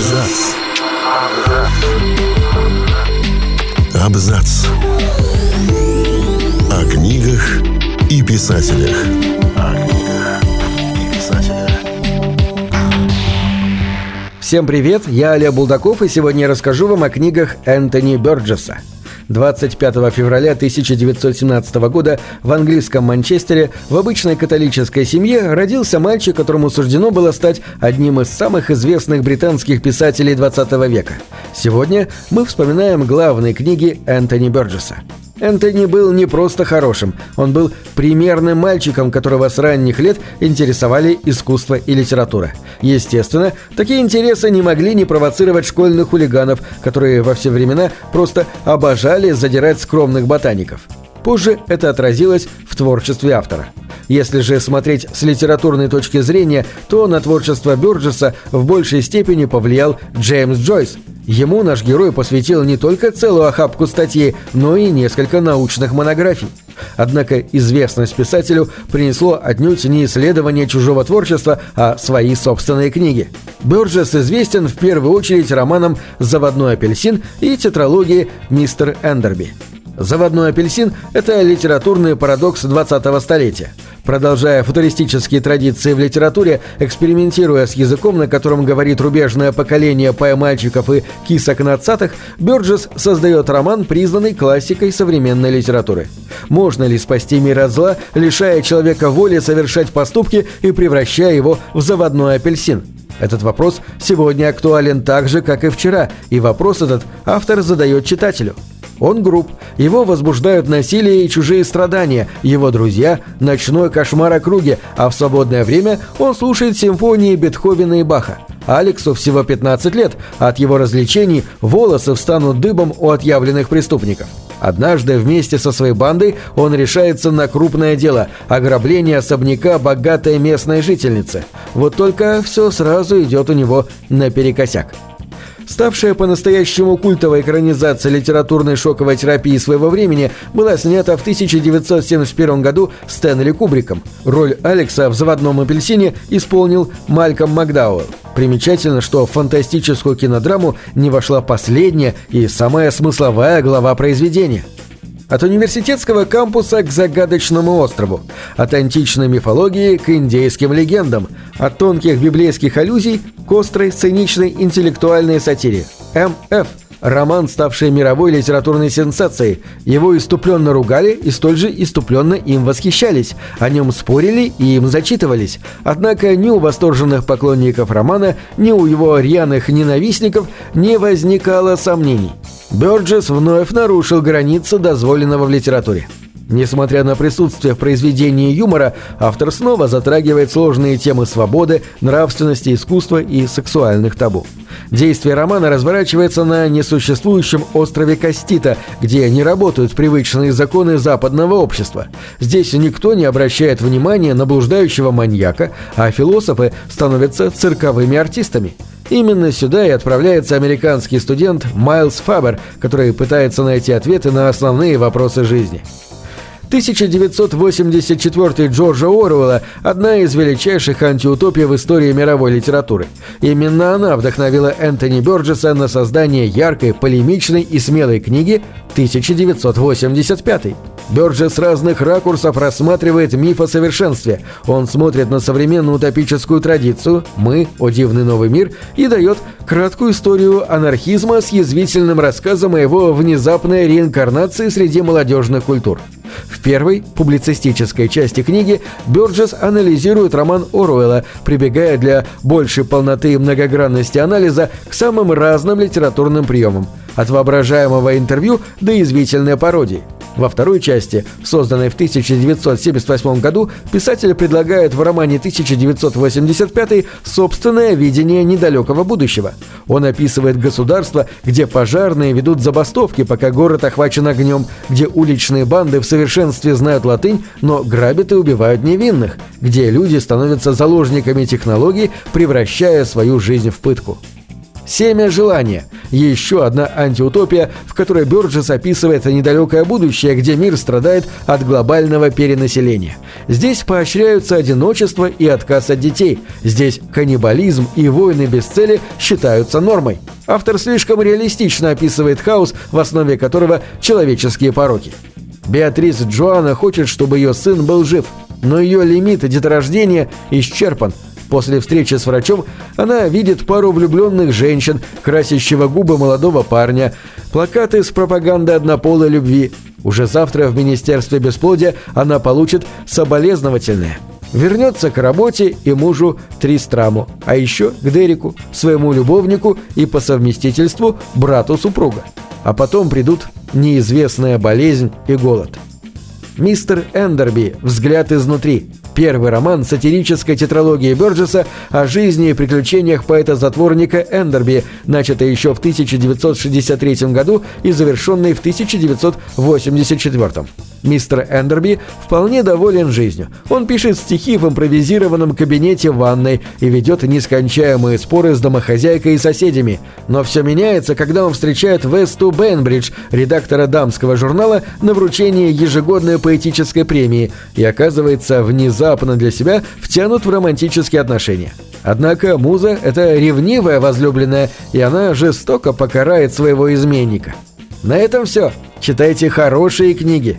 Абзац. Абзац. О книгах и писателях. О книгах и писателях. Всем привет, я Олег Булдаков и сегодня я расскажу вам о книгах Энтони Бёрджеса. 25 февраля 1917 года в английском Манчестере в обычной католической семье родился мальчик, которому суждено было стать одним из самых известных британских писателей 20 века. Сегодня мы вспоминаем главные книги Энтони Бёрджеса. Энтони был не просто хорошим, он был примерным мальчиком, которого с ранних лет интересовали искусство и литература. Естественно, такие интересы не могли не провоцировать школьных хулиганов, которые во все времена просто обожали задирать скромных ботаников. Позже это отразилось в творчестве автора. Если же смотреть с литературной точки зрения, то на творчество Бёрджеса в большей степени повлиял Джеймс Джойс – Ему наш герой посвятил не только целую охапку статей, но и несколько научных монографий. Однако известность писателю принесло отнюдь не исследование чужого творчества, а свои собственные книги. Бёрджес известен в первую очередь романом «Заводной апельсин» и тетралогией «Мистер Эндерби». «Заводной апельсин» — это литературный парадокс 20-го столетия – Продолжая футуристические традиции в литературе, экспериментируя с языком, на котором говорит рубежное поколение пая-мальчиков и кисок нацатых, Бёрджес создает роман, признанный классикой современной литературы. Можно ли спасти мир от зла, лишая человека воли совершать поступки и превращая его в заводной апельсин? Этот вопрос сегодня актуален так же, как и вчера, и вопрос этот автор задает читателю – он груб, его возбуждают насилие и чужие страдания, его друзья – ночной кошмар о круге, а в свободное время он слушает симфонии Бетховена и Баха. Алексу всего 15 лет, от его развлечений волосы встанут дыбом у отъявленных преступников. Однажды вместе со своей бандой он решается на крупное дело – ограбление особняка богатой местной жительницы. Вот только все сразу идет у него наперекосяк. Ставшая по-настоящему культовой экранизация литературной шоковой терапии своего времени была снята в 1971 году Стэнли Кубриком. Роль Алекса в «Заводном апельсине» исполнил Мальком Макдауэлл. Примечательно, что в фантастическую кинодраму не вошла последняя и самая смысловая глава произведения – от университетского кампуса к загадочному острову, от античной мифологии к индейским легендам, от тонких библейских аллюзий к острой сценичной интеллектуальной сатире. МФ роман, ставший мировой литературной сенсацией. Его иступленно ругали и столь же иступленно им восхищались. О нем спорили и им зачитывались. Однако ни у восторженных поклонников романа, ни у его рьяных ненавистников не возникало сомнений. Бёрджес вновь нарушил границы дозволенного в литературе. Несмотря на присутствие в произведении юмора, автор снова затрагивает сложные темы свободы, нравственности, искусства и сексуальных табу. Действие романа разворачивается на несуществующем острове Кастита, где не работают привычные законы западного общества. Здесь никто не обращает внимания на блуждающего маньяка, а философы становятся цирковыми артистами. Именно сюда и отправляется американский студент Майлз Фабер, который пытается найти ответы на основные вопросы жизни. 1984 Джорджа Оруэлла – одна из величайших антиутопий в истории мировой литературы. Именно она вдохновила Энтони Бёрджеса на создание яркой, полемичной и смелой книги 1985. Бёрджес с разных ракурсов рассматривает миф о совершенстве. Он смотрит на современную утопическую традицию «Мы. О дивный новый мир» и дает краткую историю анархизма с язвительным рассказом о его внезапной реинкарнации среди молодежных культур. В первой, публицистической части книги Бёрджес анализирует роман Оруэлла, прибегая для большей полноты и многогранности анализа к самым разным литературным приемам, от воображаемого интервью до извительной пародии – во второй части, созданной в 1978 году, писатель предлагает в романе 1985 собственное видение недалекого будущего. Он описывает государство, где пожарные ведут забастовки, пока город охвачен огнем, где уличные банды в совершенстве знают латынь, но грабят и убивают невинных, где люди становятся заложниками технологий, превращая свою жизнь в пытку. «Семя желания» – еще одна антиутопия, в которой Бёрджес описывает недалекое будущее, где мир страдает от глобального перенаселения. Здесь поощряются одиночество и отказ от детей. Здесь каннибализм и войны без цели считаются нормой. Автор слишком реалистично описывает хаос, в основе которого человеческие пороки. Беатрис Джоанна хочет, чтобы ее сын был жив, но ее лимит деторождения исчерпан. После встречи с врачом она видит пару влюбленных женщин, красящего губы молодого парня, плакаты с пропагандой однополой любви. Уже завтра в Министерстве бесплодия она получит соболезновательное. Вернется к работе и мужу Тристраму, а еще к Дереку, своему любовнику и по совместительству брату супруга. А потом придут неизвестная болезнь и голод. Мистер Эндерби «Взгляд изнутри» Первый роман сатирической тетралогии Бёрджеса о жизни и приключениях поэта-затворника Эндерби, начатый еще в 1963 году и завершенный в 1984. Мистер Эндерби вполне доволен жизнью. Он пишет стихи в импровизированном кабинете в ванной и ведет нескончаемые споры с домохозяйкой и соседями. Но все меняется, когда он встречает Весту Бенбридж, редактора дамского журнала, на вручении ежегодной поэтической премии и оказывается внезапно для себя втянут в романтические отношения. Однако муза – это ревнивая возлюбленная, и она жестоко покарает своего изменника. На этом все. Читайте хорошие книги.